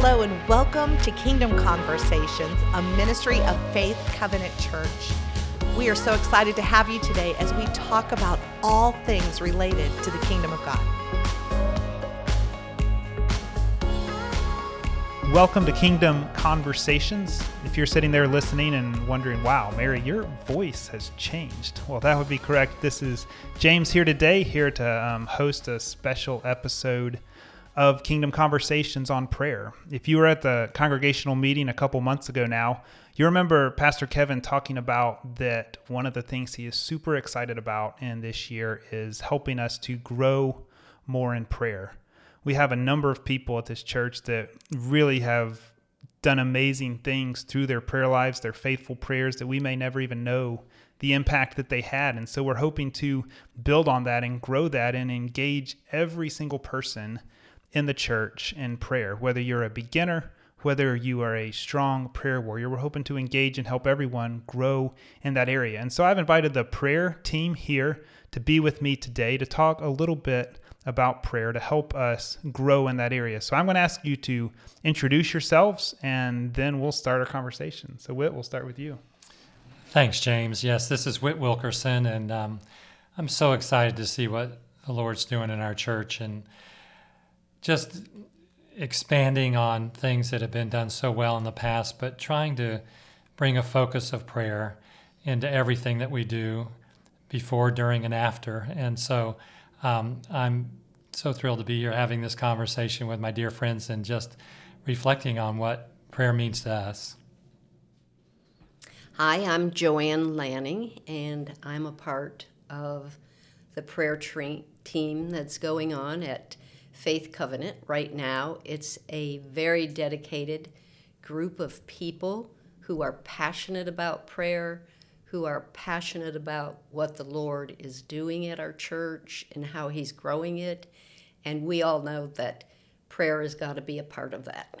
hello, and welcome to Kingdom Conversations, a ministry of Faith Covenant Church. We are so excited to have you today as we talk about all things related to the kingdom of God. Welcome to Kingdom Conversations. If you're sitting there listening and wondering, wow, Mary, your voice has changed. Well, that would be correct. This is James here today, here to um, host a special episode of Kingdom Conversations on prayer. If you were at the congregational meeting a couple months ago now, you remember Pastor Kevin talking about that one of the things he is super excited about in this year is helping us to grow more in prayer we have a number of people at this church that really have done amazing things through their prayer lives, their faithful prayers that we may never even know the impact that they had. And so we're hoping to build on that and grow that and engage every single person in the church in prayer, whether you're a beginner, whether you are a strong prayer warrior. We're hoping to engage and help everyone grow in that area. And so I've invited the prayer team here to be with me today to talk a little bit about prayer to help us grow in that area. So I'm going to ask you to introduce yourselves and then we'll start our conversation. So, Whit, we'll start with you. Thanks, James. Yes, this is Whit Wilkerson, and um, I'm so excited to see what the Lord's doing in our church and just expanding on things that have been done so well in the past, but trying to bring a focus of prayer into everything that we do before, during, and after. And so um, I'm so thrilled to be here having this conversation with my dear friends and just reflecting on what prayer means to us. Hi, I'm Joanne Lanning, and I'm a part of the prayer team that's going on at Faith Covenant right now. It's a very dedicated group of people who are passionate about prayer, who are passionate about what the Lord is doing at our church and how He's growing it. And we all know that prayer has got to be a part of that.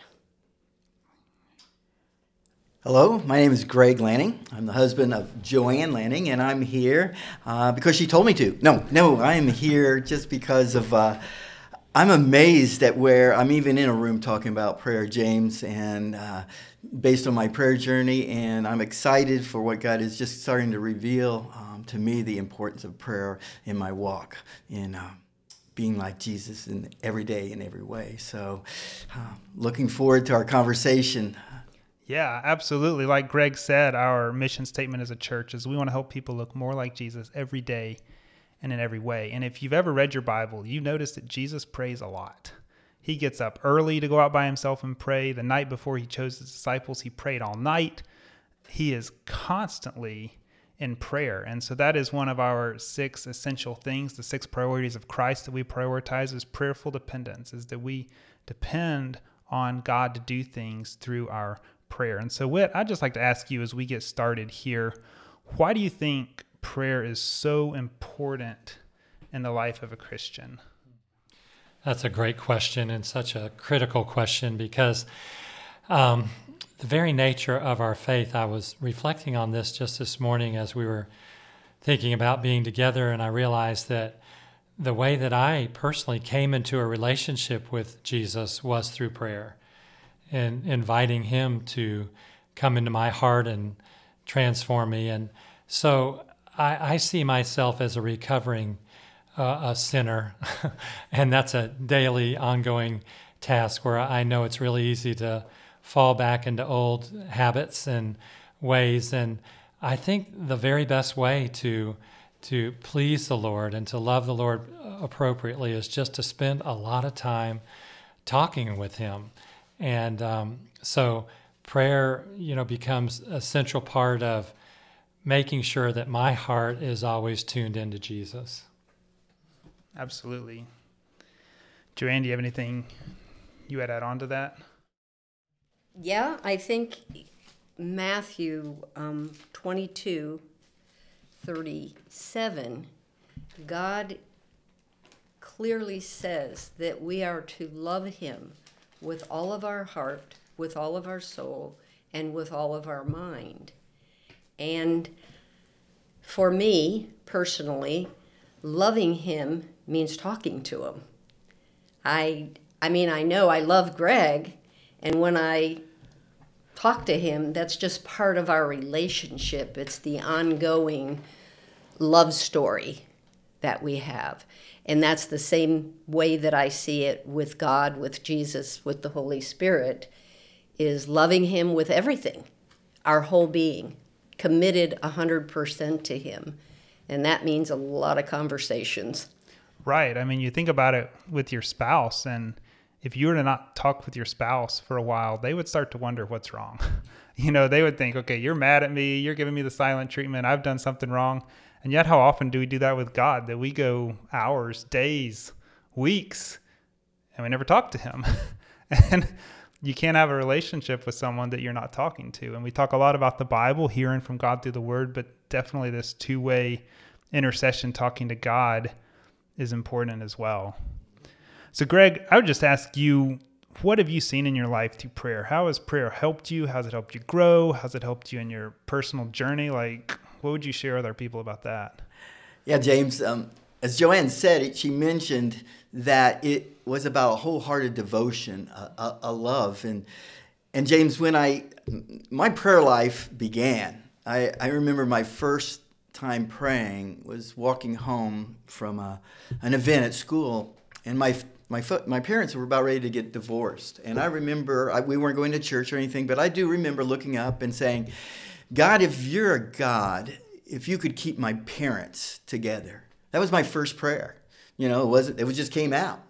Hello, my name is Greg Lanning. I'm the husband of Joanne Lanning, and I'm here uh, because she told me to. No, no, I am here just because of. Uh, I'm amazed at where I'm even in a room talking about prayer, James, and uh, based on my prayer journey, and I'm excited for what God is just starting to reveal um, to me the importance of prayer in my walk, in uh, being like Jesus in every day in every way. So, uh, looking forward to our conversation. Yeah, absolutely. Like Greg said, our mission statement as a church is we want to help people look more like Jesus every day and in every way. And if you've ever read your Bible, you notice that Jesus prays a lot. He gets up early to go out by himself and pray. The night before he chose his disciples, he prayed all night. He is constantly in prayer. And so that is one of our six essential things, the six priorities of Christ that we prioritize is prayerful dependence, is that we depend on God to do things through our prayer. And so Whit, I'd just like to ask you as we get started here, why do you think prayer is so important in the life of a Christian? That's a great question and such a critical question because um, the very nature of our faith, I was reflecting on this just this morning as we were thinking about being together, and I realized that the way that I personally came into a relationship with Jesus was through prayer and inviting Him to come into my heart and transform me. And so I, I see myself as a recovering uh, a sinner, and that's a daily, ongoing task where I know it's really easy to fall back into old habits and ways. And I think the very best way to to please the Lord and to love the Lord appropriately is just to spend a lot of time talking with Him. And um, so prayer, you know, becomes a central part of making sure that my heart is always tuned into Jesus. Absolutely. Joanne, do you have anything you had add on to that? Yeah, I think Matthew um, 22 37, God clearly says that we are to love Him with all of our heart, with all of our soul, and with all of our mind. And for me personally, loving him means talking to him. I I mean, I know I love Greg And when I talk to him, that's just part of our relationship. It's the ongoing love story that we have. And that's the same way that I see it with God, with Jesus, with the Holy Spirit, is loving him with everything, our whole being, committed 100% to him. And that means a lot of conversations. Right. I mean, you think about it with your spouse, and if you were to not talk with your spouse for a while, they would start to wonder what's wrong. you know, they would think, okay, you're mad at me, you're giving me the silent treatment, I've done something wrong. And yet, how often do we do that with God? That we go hours, days, weeks, and we never talk to Him. and you can't have a relationship with someone that you're not talking to. And we talk a lot about the Bible, hearing from God through the Word, but definitely this two way intercession, talking to God, is important as well. So, Greg, I would just ask you, what have you seen in your life through prayer? How has prayer helped you? How's it helped you grow? How's it helped you in your personal journey? Like, what would you share with our people about that? Yeah, James, um, as Joanne said, it, she mentioned that it was about a wholehearted devotion, a, a, a love. And, and James, when I, my prayer life began, I, I remember my first time praying was walking home from a, an event at school, and my my my parents were about ready to get divorced, and I remember I, we weren't going to church or anything, but I do remember looking up and saying, "God, if you're a God, if you could keep my parents together." That was my first prayer. You know, it wasn't. It was just came out.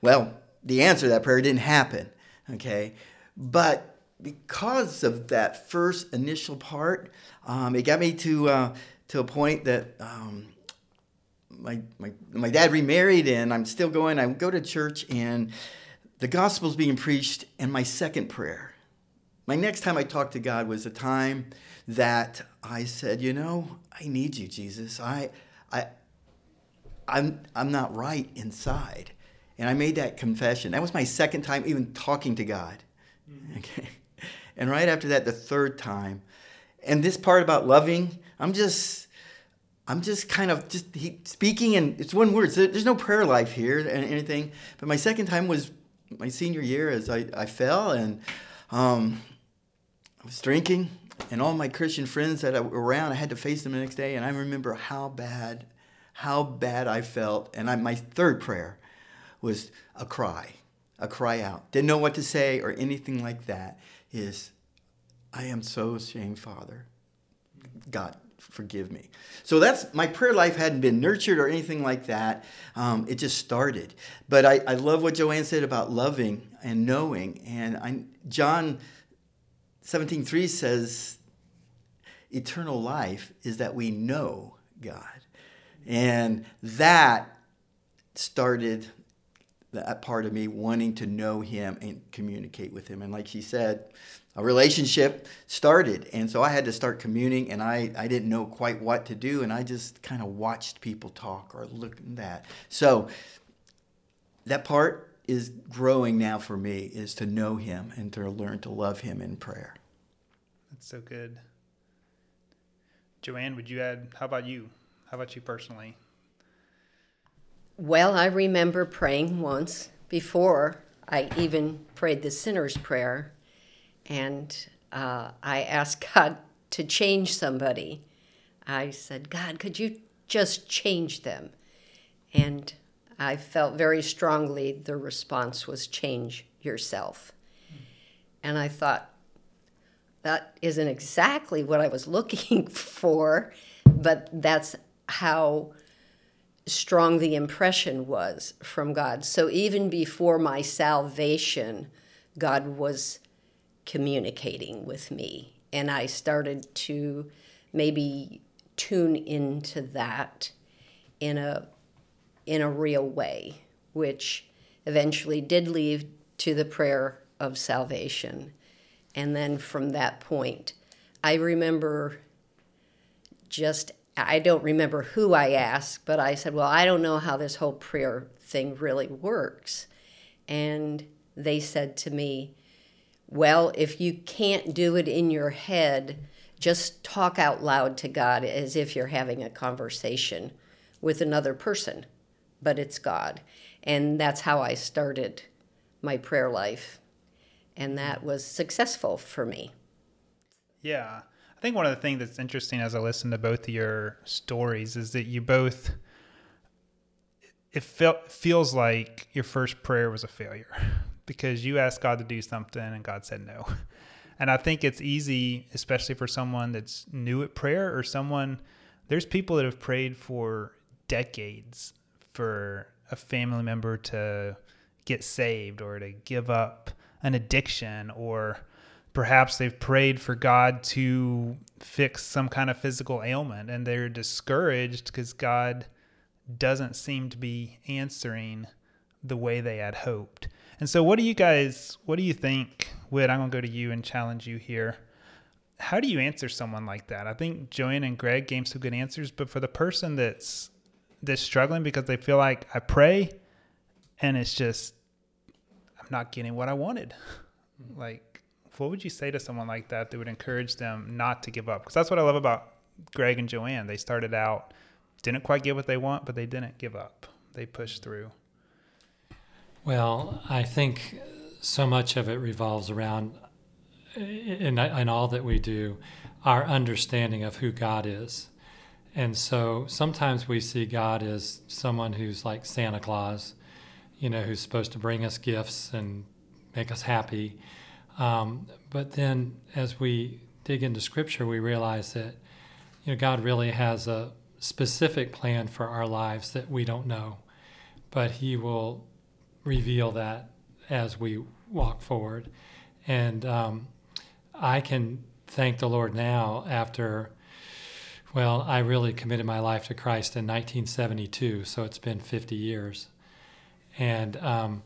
Well, the answer to that prayer didn't happen. Okay, but because of that first initial part, um, it got me to uh, to a point that um, my, my, my dad remarried and I'm still going. I go to church and the gospel's being preached and my second prayer. My next time I talked to God was a time that I said, you know, I need you, Jesus. I, I, I'm, I'm not right inside. And I made that confession. That was my second time even talking to God. Mm-hmm. Okay. And right after that, the third time. And this part about loving, I'm just I'm just kind of just he, speaking and it's one word. So there's no prayer life here and anything. But my second time was my senior year as I, I fell and um, I was drinking and all my Christian friends that were around, I had to face them the next day. And I remember how bad, how bad I felt. And I, my third prayer was a cry, a cry out. Didn't know what to say or anything like that. Is I am so ashamed, Father. God, forgive me. So that's my prayer life hadn't been nurtured or anything like that. Um, it just started. But I, I love what Joanne said about loving and knowing. And I, John 17:3 says, eternal life is that we know God. And that started that part of me wanting to know him and communicate with him. And like she said, a relationship started. And so I had to start communing, and I, I didn't know quite what to do. And I just kind of watched people talk or look at that. So that part is growing now for me is to know him and to learn to love him in prayer. That's so good. Joanne, would you add, how about you? How about you personally? Well, I remember praying once before I even prayed the sinner's prayer and uh, I asked God to change somebody. I said, God, could you just change them? And I felt very strongly the response was change yourself. And I thought, that isn't exactly what I was looking for, but that's how strong the impression was from God. So even before my salvation, God was communicating with me. And I started to maybe tune into that in a in a real way, which eventually did lead to the prayer of salvation. And then from that point, I remember just I don't remember who I asked, but I said, "Well, I don't know how this whole prayer thing really works." And they said to me, well, if you can't do it in your head, just talk out loud to God as if you're having a conversation with another person, but it's God. And that's how I started my prayer life. and that was successful for me. Yeah. Think one of the things that's interesting as I listen to both of your stories is that you both it felt feels like your first prayer was a failure because you asked God to do something and God said no. And I think it's easy, especially for someone that's new at prayer or someone there's people that have prayed for decades for a family member to get saved or to give up an addiction or perhaps they've prayed for God to fix some kind of physical ailment and they're discouraged because God doesn't seem to be answering the way they had hoped. And so, what do you guys, what do you think? Whit, I'm going to go to you and challenge you here. How do you answer someone like that? I think Joanne and Greg gave some good answers, but for the person that's that's struggling because they feel like I pray and it's just I'm not getting what I wanted. Like, what would you say to someone like that that would encourage them not to give up? Because that's what I love about Greg and Joanne. They started out, didn't quite get what they want, but they didn't give up. They pushed through. Well, I think so much of it revolves around, in, in all that we do, our understanding of who God is. And so sometimes we see God as someone who's like Santa Claus, you know, who's supposed to bring us gifts and make us happy. Um, but then as we dig into Scripture, we realize that, you know, God really has a specific plan for our lives that we don't know, but He will reveal that as we walk forward. And um, I can thank the Lord now after, well, I really committed my life to Christ in 1972, so it's been 50 years. And um,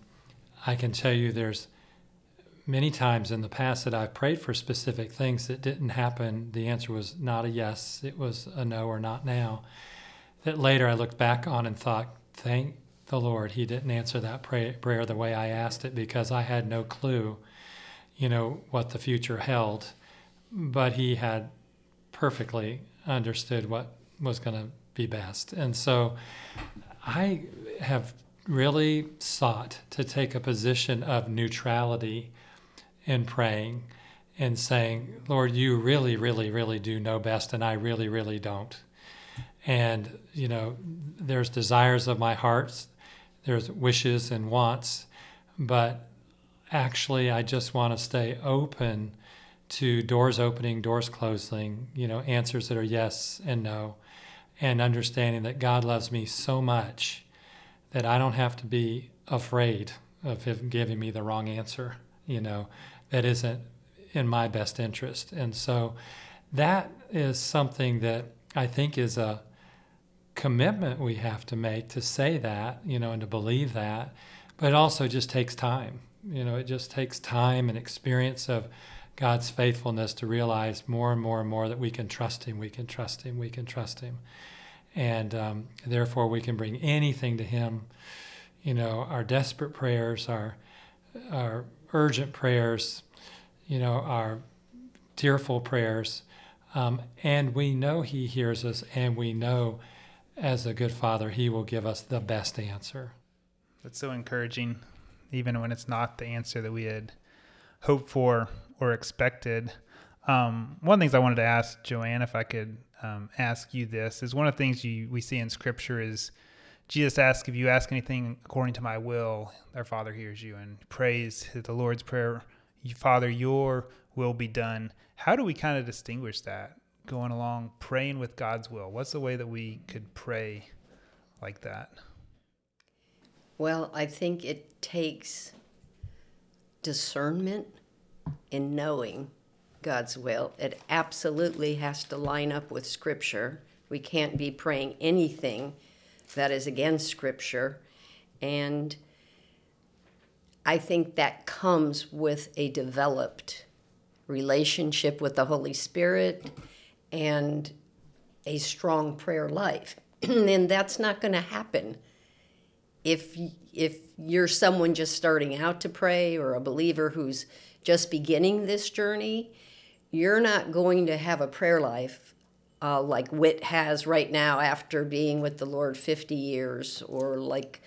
I can tell you there's many times in the past that I've prayed for specific things that didn't happen. The answer was not a yes, it was a no or not now. That later I looked back on and thought, thank the Lord, He didn't answer that pray- prayer the way I asked it because I had no clue, you know, what the future held. But He had perfectly understood what was going to be best. And so I have really sought to take a position of neutrality in praying and saying, Lord, you really, really, really do know best, and I really, really don't. And, you know, there's desires of my heart, there's wishes and wants, but actually, I just want to stay open to doors opening, doors closing, you know, answers that are yes and no, and understanding that God loves me so much that I don't have to be afraid of him giving me the wrong answer, you know, that isn't in my best interest. And so that is something that I think is a commitment we have to make to say that, you know, and to believe that. But it also just takes time. You know, it just takes time and experience of God's faithfulness to realize more and more and more that we can trust Him, we can trust Him, we can trust Him and um, therefore we can bring anything to Him. You know, our desperate prayers, our our urgent prayers, you know, our tearful prayers, um, and we know He hears us, and we know, as a good Father, He will give us the best answer. That's so encouraging, even when it's not the answer that we had hoped for or expected. Um, one of the things I wanted to ask Joanne, if I could um, ask you this is one of the things you, we see in Scripture is Jesus asks, if you ask anything according to my will, our Father hears you, and prays the Lord's Prayer, Father, your will be done. How do we kind of distinguish that going along, praying with God's will? What's the way that we could pray like that? Well, I think it takes discernment in knowing God's will. It absolutely has to line up with Scripture. We can't be praying anything that is against Scripture. And I think that comes with a developed relationship with the Holy Spirit and a strong prayer life. and that's not going to happen if if you're someone just starting out to pray or a believer who's just beginning this journey you're not going to have a prayer life uh, like Whit has right now after being with the Lord 50 years, or like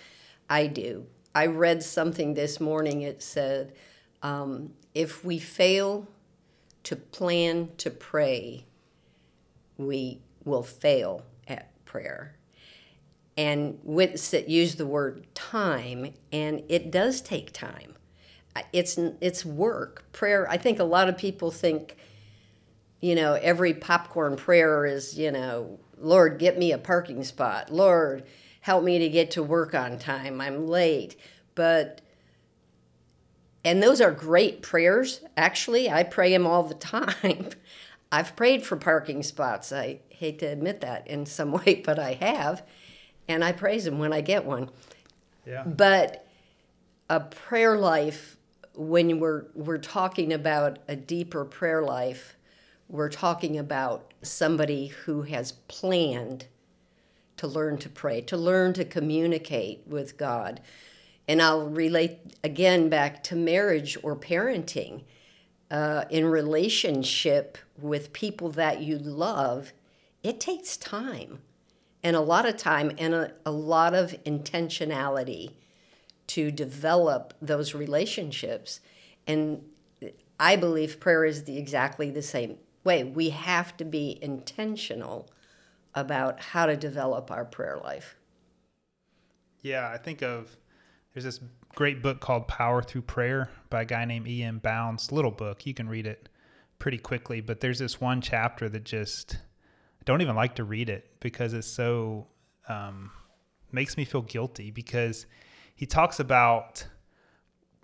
I do. I read something this morning. It said, Um, if we fail to plan to pray, we will fail at prayer. And Winston used the word time, and it does take time. It's it's work. Prayer. I think a lot of people think, you know, every popcorn prayer is, you know, Lord, get me a parking spot. Lord, help me to get to work on time. I'm late. But and those are great prayers. Actually, I pray them all the time. I've prayed for parking spots. I hate to admit that in some way, but I have. And I praise him when I get one. Yeah. But a prayer life, when we're, we're talking about a deeper prayer life, we're talking about somebody who has planned to learn to pray, to learn to communicate with God. And I'll relate again back to marriage or parenting. Uh, in relationship with people that you love, it takes time and a lot of time and a, a lot of intentionality to develop those relationships. And I believe prayer is the, exactly the same way. We have to be intentional about how to develop our prayer life. Yeah, I think of there's this great book called Power Through Prayer by a guy named E.M. Bounds. Little book, you can read it pretty quickly, but there's this one chapter that just I don't even like to read it because it's so um, makes me feel guilty because he talks about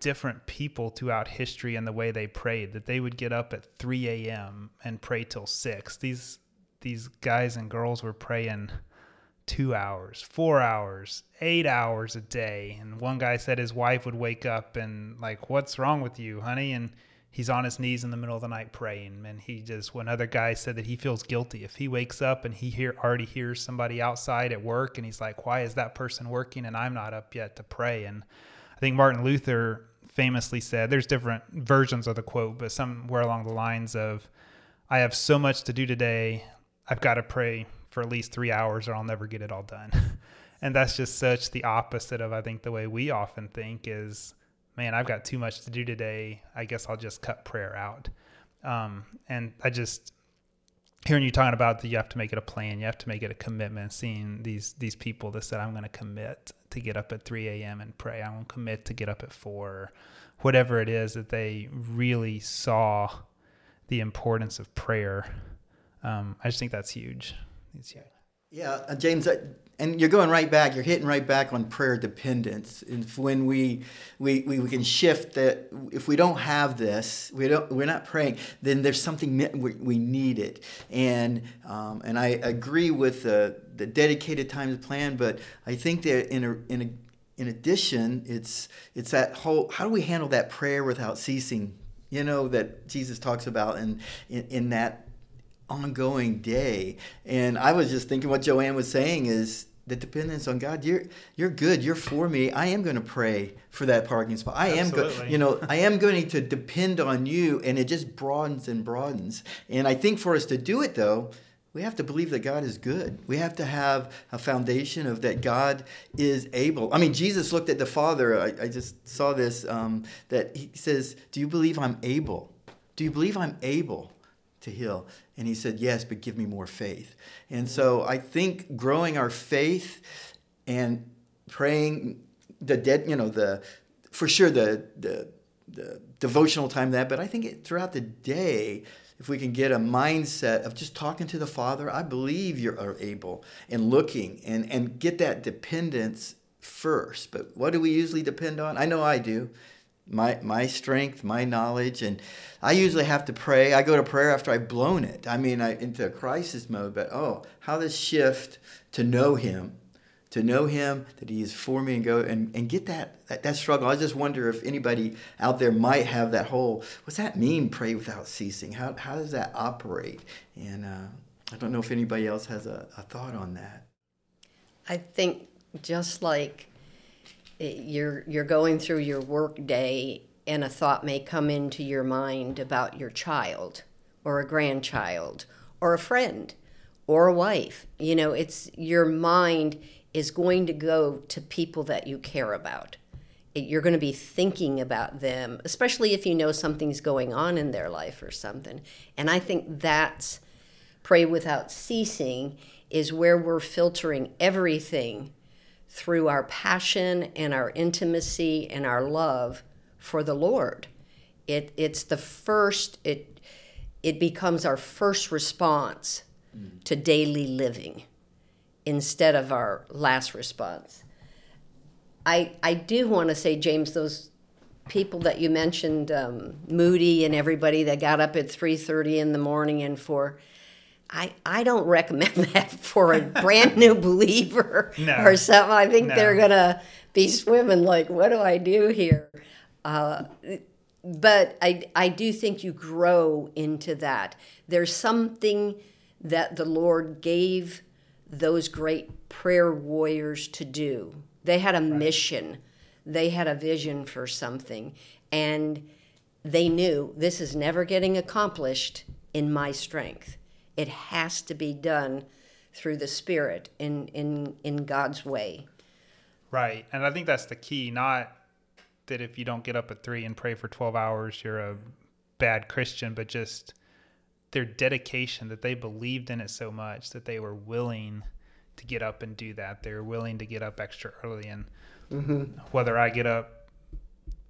different people throughout history and the way they prayed that they would get up at 3 a.m and pray till 6 these these guys and girls were praying two hours four hours eight hours a day. And one guy said his wife would wake up and like what's wrong with you honey? And he's on his knees in the middle of the night praying. And he just one other guy said that he feels guilty. If he wakes up and he hear already hears somebody outside at work and he's like why is that person working and i'm not up yet to pray? And i think martin luther famously said there's different versions of the quote but somewhere along the lines of i have so much to do today i've got to pray for at least three hours or i'll never get it all done and that's just such the opposite of i think the way we often think is man, I've got too much to do today. I guess I'll just cut prayer out. Um, and I just hearing you talking about that you have to make it a plan, you have to make it a commitment. Seeing these these people that said, I'm going to commit to get up at 3 a.m. and pray. I'm going commit to get up at four, whatever it is that they really saw the importance of prayer. Um, I just think that's huge. It's huge. Yeah, uh, James, uh, and you're going right back. You're hitting right back on prayer dependence. If when we, we we we can shift that, if we don't have this, we don't we're not praying. Then there's something we, we need it. And um, and I agree with the the dedicated time plan. But I think that in a in a in addition, it's it's that whole how do we handle that prayer without ceasing? You know that Jesus talks about in in, in that ongoing day. And I was just thinking what Joanne was saying is the dependence on God. You're you're good. You're for me. I am going to pray for that parking spot. I Absolutely. am going. You know, I am going to depend on you, and it just broadens and broadens. And I think for us to do it though. We have to believe that God is good. We have to have a foundation of that God is able. I mean, Jesus looked at the Father. I, I just saw this um, that he says, Do you believe I'm able? Do you believe I'm able to heal? And he said, Yes, but give me more faith. And mm. so I think growing our faith and praying the dead, you know, the for sure the the, the devotional time that, but I think it, throughout the day, if we can get a mindset of just talking to the Father, I believe you are able and looking and, and get that dependence first. But what do we usually depend on? I know I do my my strength, my knowledge, and I usually have to pray. I go to prayer after I've blown it. I mean, I, into a crisis mode. But oh, how this shift to know Him, to know Him that He is for me, and go and, and get that, that that struggle. I just wonder if anybody out there might have that whole. What's that mean? Pray without ceasing. How how does that operate? And uh, I don't know if anybody else has a, a thought on that. I think just like you're you're going through your work day and a thought may come into your mind about your child or a grandchild or a friend or a wife you know it's your mind is going to go to people that you care about you're going to be thinking about them, especially if you know something's going on in their life or something. And I think that's pray without ceasing is where we're filtering everything through our passion and our intimacy and our love for the Lord. It, it's the first, it, it becomes our first response mm. to daily living instead of our last response. I, I do want to say, James, those people that you mentioned, um, Moody and everybody that got up at 3.30 in the morning and for I, I don't recommend that for a brand new believer no. or something. I think no. they're going to be swimming like, what do I do here? Uh, but I, I do think you grow into that. There's something that the Lord gave those great prayer warriors to do. They had a right. mission, they had a vision for something, and they knew this is never getting accomplished in my strength it has to be done through the Spirit in, in, in God's way. Right. And I think that's the key, not that if you don't get up at three and pray for 12 hours, you're a bad Christian, but just their dedication that they believed in it so much that they were willing to get up and do that. They were willing to get up extra early. And mm-hmm. whether I get up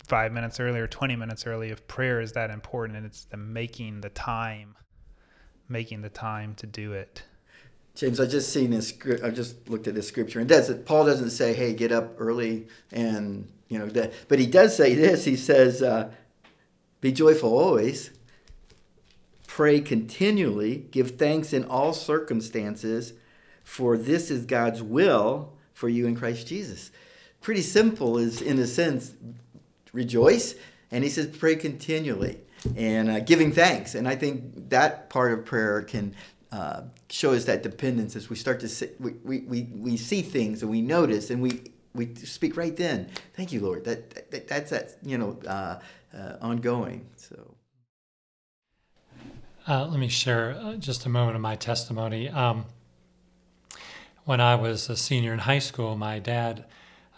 five minutes early or 20 minutes early, if prayer is that important and it's the making the time making the time to do it. James, I just seen this. I just looked at this scripture, and does Paul doesn't say, "Hey, get up early," and you know that, but he does say this. He says, uh, "Be joyful always, pray continually, give thanks in all circumstances, for this is God's will for you in Christ Jesus." Pretty simple, is in a sense, rejoice, and he says, "Pray continually." And uh, giving thanks. And I think that part of prayer can uh, show us that dependence as we start to see, we, we, we, we see things and we notice and we we speak right then. Thank you, Lord. That, that that's that you know uh, uh ongoing. So. Uh, let me share uh, just a moment of my testimony. Um, when I was a senior in high school, my dad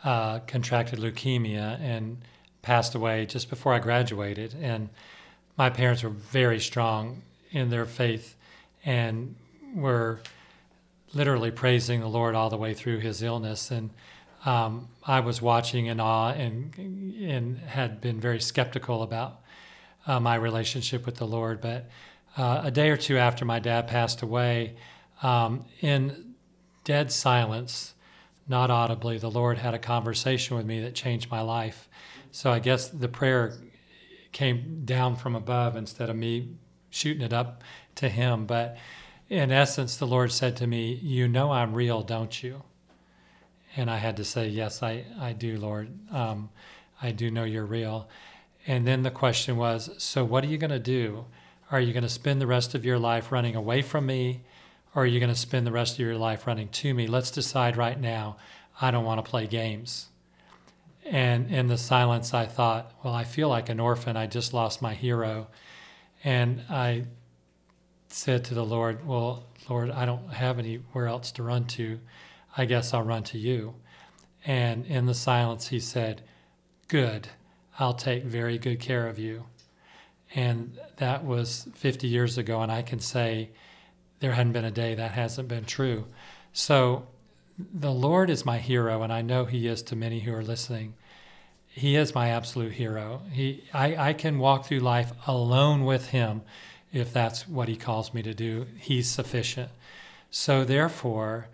contracted leukemia and passed away just before I graduated, and my parents were very strong in their faith and were literally praising the Lord all the way through his illness. And um, I was watching in awe and and had been very skeptical about uh, my relationship with the Lord. But uh, a day or two after my dad passed away, um, in dead silence, not audibly, the Lord had a conversation with me that changed my life. So I guess the prayer came down from above instead of me shooting it up to him. But in essence, the Lord said to me, You know I'm real, don't you? And I had to say, Yes, I, I do, Lord. Um, I do know you're real. And then the question was, So what are you going to do? Are you going to spend the rest of your life running away from me? Or are you going to spend the rest of your life running to me? Let's decide right now. I don't want to play games. And in the silence, I thought, well, I feel like an orphan. I just lost my hero. And I said to the Lord, well, Lord, I don't have anywhere else to run to. I guess I'll run to you. And in the silence, he said, Good, I'll take very good care of you. And that was 50 years ago. And I can say there hadn't been a day that hasn't been true. So the Lord is my hero, and I know He is to many who are listening. He is my absolute hero. He, I, I can walk through life alone with Him if that's what He calls me to do. He's sufficient. So, therefore,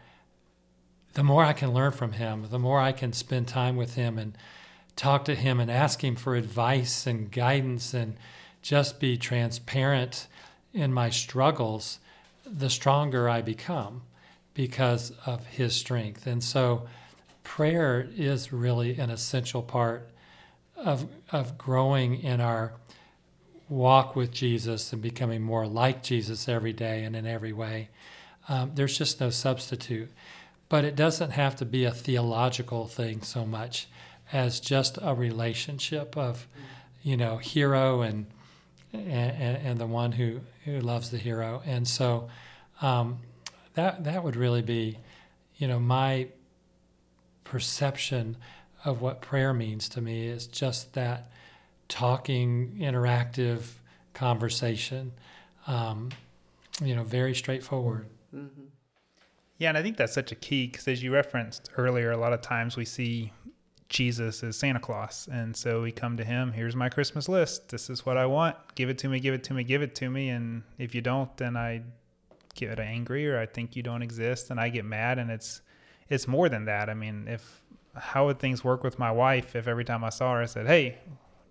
the more I can learn from Him, the more I can spend time with Him and talk to Him and ask Him for advice and guidance and just be transparent in my struggles, the stronger I become because of his strength. And so prayer is really an essential part of, of growing in our walk with Jesus and becoming more like Jesus every day and in every way. Um, there's just no substitute. But it doesn't have to be a theological thing so much as just a relationship of, you know, hero and and, and the one who, who loves the hero. And so um, that that would really be, you know, my perception of what prayer means to me is just that talking, interactive conversation. Um, you know, very straightforward. Mm-hmm. Yeah, and I think that's such a key because as you referenced earlier, a lot of times we see Jesus as Santa Claus. And so we come to him, here's my Christmas list. This is what I want. Give it to me, give it to me, give it to me. And if you don't, then I get angry or I think you don't exist and I get mad and it's it's more than that. I mean, if how would things work with my wife if every time I saw her I said, "Hey,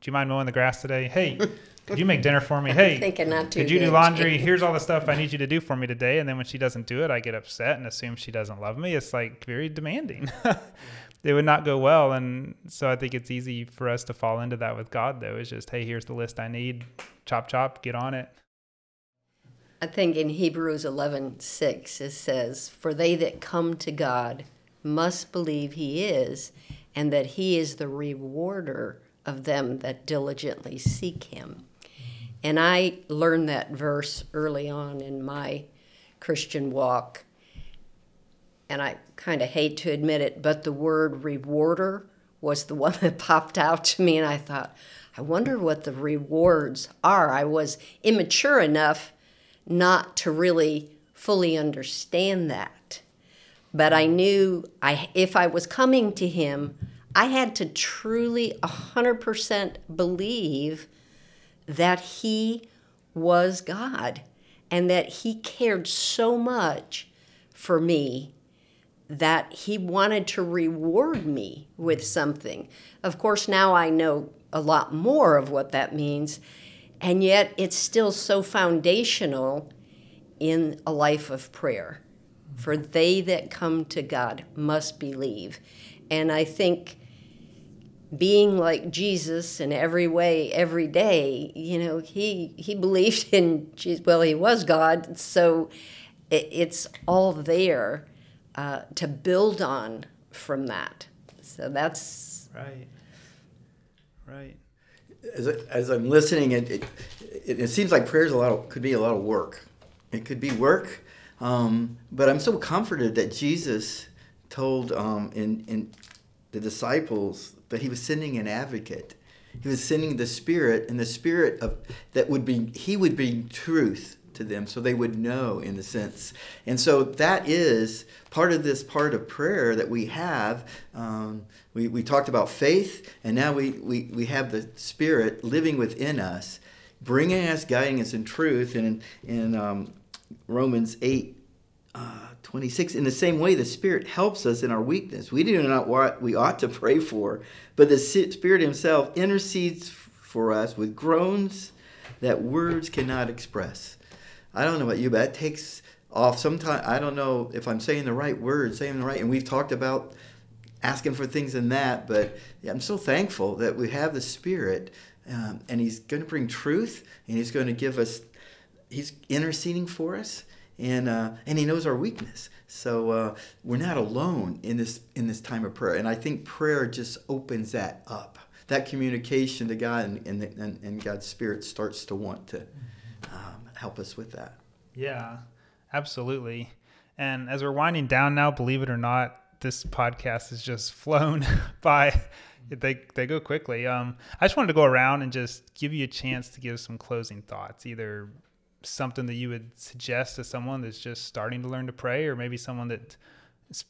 do you mind mowing the grass today? Hey, could you make dinner for me? Hey, thinking not too could you do laundry? Here's all the stuff I need you to do for me today." And then when she doesn't do it, I get upset and assume she doesn't love me. It's like very demanding. it would not go well, and so I think it's easy for us to fall into that with God. Though, it's just, "Hey, here's the list I need. Chop chop, get on it." I think in Hebrews 11:6 it says, "For they that come to God must believe he is, and that he is the rewarder of them that diligently seek him." And I learned that verse early on in my Christian walk. And I kind of hate to admit it, but the word rewarder was the one that popped out to me and I thought, I wonder what the rewards are. I was immature enough not to really fully understand that. But I knew I if I was coming to him, I had to truly 100% believe that he was God and that he cared so much for me that he wanted to reward me with something. Of course, now I know a lot more of what that means, and yet it's still so foundational in a life of prayer. For they that come to God must believe. And I think being like Jesus in every way, every day, you know, he he believed in Jesus. Well, he was God, so it, it's all there uh, to build on from that. So that's right, right. As, as I'm listening, it, it, it, seems like prayer is a lot of, could be a lot of work. It could be work, um, but I'm so comforted that Jesus told um, in, in the disciples that he was sending an advocate. He was sending the Spirit, and the Spirit of that would be he would bring truth to them, so they would know in a sense. And so that is part of this part of prayer that we have. Um, we, we talked about faith, and now we, we, we have the Spirit living within us, bringing us, guiding us in truth. And in, in um, Romans 8, uh, 26 in the same way the spirit helps us in our weakness we do not what we ought to pray for but the spirit himself intercedes for us with groans that words cannot express i don't know about you but that takes off sometimes i don't know if i'm saying the right words saying the right and we've talked about asking for things in that but i'm so thankful that we have the spirit um, and he's going to bring truth and he's going to give us he's interceding for us and uh, and he knows our weakness. So uh, we're not alone in this in this time of prayer. And I think prayer just opens that up. That communication to God and and, and, and God's Spirit starts to want to um, help us with that. Yeah, absolutely. And as we're winding down now, believe it or not, this podcast has just flown by. They they go quickly. Um, I just wanted to go around and just give you a chance to give some closing thoughts, either something that you would suggest to someone that's just starting to learn to pray, or maybe someone that is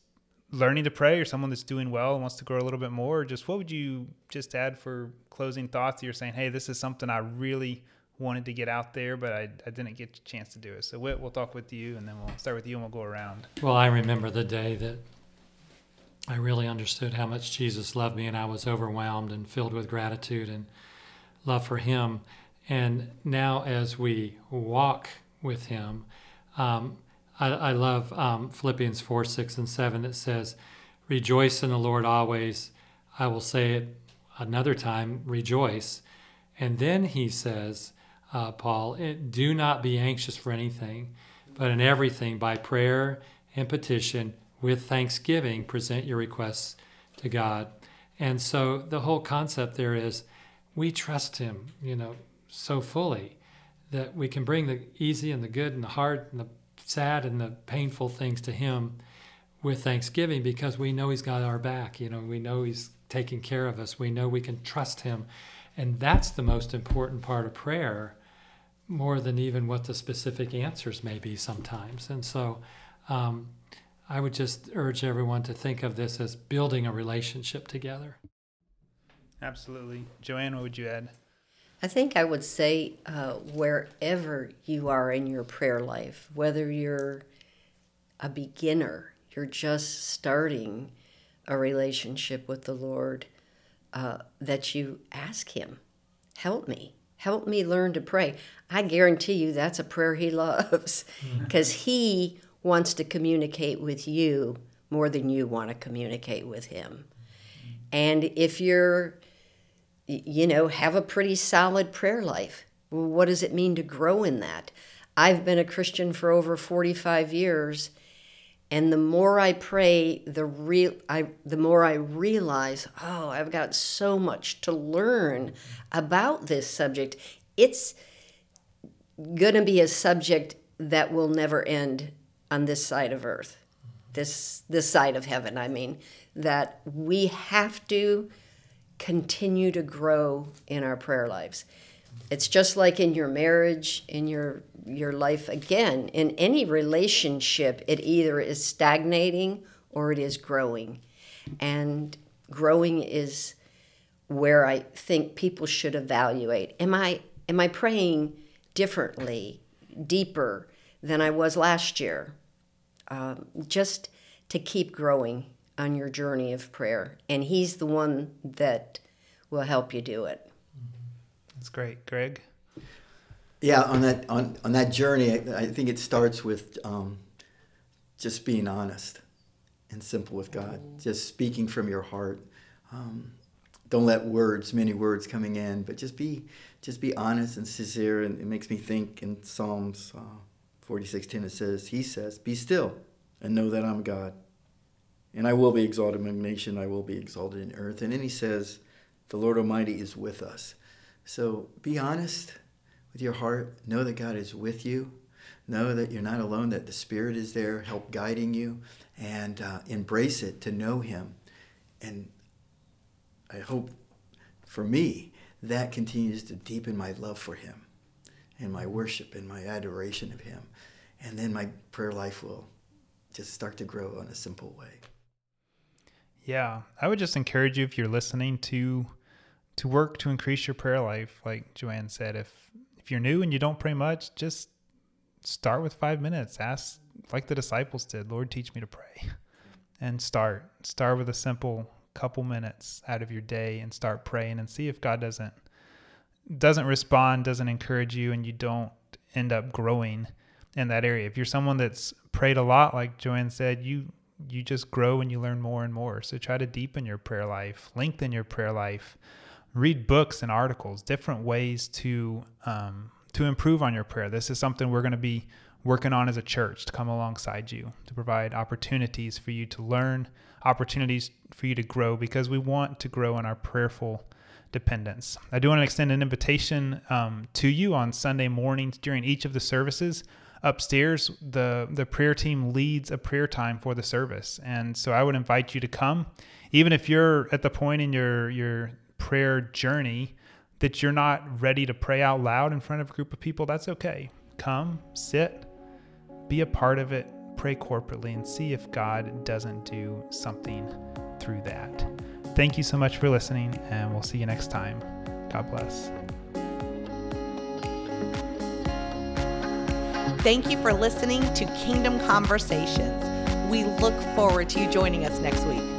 learning to pray, or someone that's doing well and wants to grow a little bit more? Just what would you just add for closing thoughts? You're saying, hey, this is something I really wanted to get out there, but I, I didn't get a chance to do it. So Whit, we'll talk with you, and then we'll start with you, and we'll go around. Well, I remember the day that I really understood how much Jesus loved me, and I was overwhelmed and filled with gratitude and love for Him. And now, as we walk with Him, um, I, I, love um, Philippians 4 6 and 7 that says, Rejoice in the Lord always. I will say it another time, rejoice. And then he says, uh, Paul, do not be anxious for anything, but in everything, by prayer and petition, with thanksgiving, present your requests to God. And so the whole concept there is we trust Him. You know, so fully that we can bring the easy and the good and the hard and the sad and the painful things to Him with thanksgiving because we know He's got our back. You know, we know He's taking care of us. We know we can trust Him. And that's the most important part of prayer, more than even what the specific answers may be sometimes. And so um, I would just urge everyone to think of this as building a relationship together. Absolutely. Joanne, what would you add? I think I would say uh, wherever you are in your prayer life, whether you're a beginner, you're just starting a relationship with the Lord, uh, that you ask Him, help me. Help me learn to pray. I guarantee you that's a prayer He loves because He wants to communicate with you more than you want to communicate with Him. And if you're you know, have a pretty solid prayer life. What does it mean to grow in that? I've been a Christian for over 45 years, and the more I pray, the real I the more I realize, oh, I've got so much to learn about this subject. It's going to be a subject that will never end on this side of earth. This this side of heaven, I mean, that we have to continue to grow in our prayer lives. It's just like in your marriage, in your your life again, in any relationship, it either is stagnating or it is growing. And growing is where I think people should evaluate. Am I am I praying differently, deeper than I was last year? Um, just to keep growing on your journey of prayer. And He's the one that will help you do it. That's great. Greg? Yeah, on that on, on that journey, I, I think it starts with um, just being honest and simple with God, just speaking from your heart. Um, don't let words, many words coming in, but just be just be honest and sincere. And it makes me think in Psalms uh, forty six ten it says, He says, "Be still and know that I'm God." And I will be exalted among nation. I will be exalted in earth. And then he says, The Lord Almighty is with us. So be honest with your heart. Know that God is with you. Know that you're not alone, that the Spirit is there, help guiding you, and uh, embrace it to know Him. And I hope for me, that continues to deepen my love for Him and my worship and my adoration of Him. And then my prayer life will just start to grow in a simple way. Yeah, I would just encourage you if you're listening to to work to increase your prayer life. Like Joanne said, if if you're new and you don't pray much, just start with five minutes. Ask like the disciples did, Lord, teach me to pray, and start. Start with a simple couple minutes out of your day and start praying and see if God doesn't doesn't respond, doesn't encourage you, and you don't end up growing in that area. If you're someone that's prayed a lot, like Joanne said, you you just grow and you learn more and more. So try to deepen your prayer life, lengthen your prayer life, read books and articles, different ways to um, to improve on your prayer. This is something we're going to be working on as a church to come alongside you to provide opportunities for you to learn, opportunities for you to grow because we want to grow in our prayerful dependence. I do want to extend an invitation um, to you on Sunday mornings during each of the services upstairs the the prayer team leads a prayer time for the service and so i would invite you to come even if you're at the point in your your prayer journey that you're not ready to pray out loud in front of a group of people that's okay come sit be a part of it pray corporately and see if god doesn't do something through that thank you so much for listening and we'll see you next time god bless Thank you for listening to Kingdom Conversations. We look forward to you joining us next week.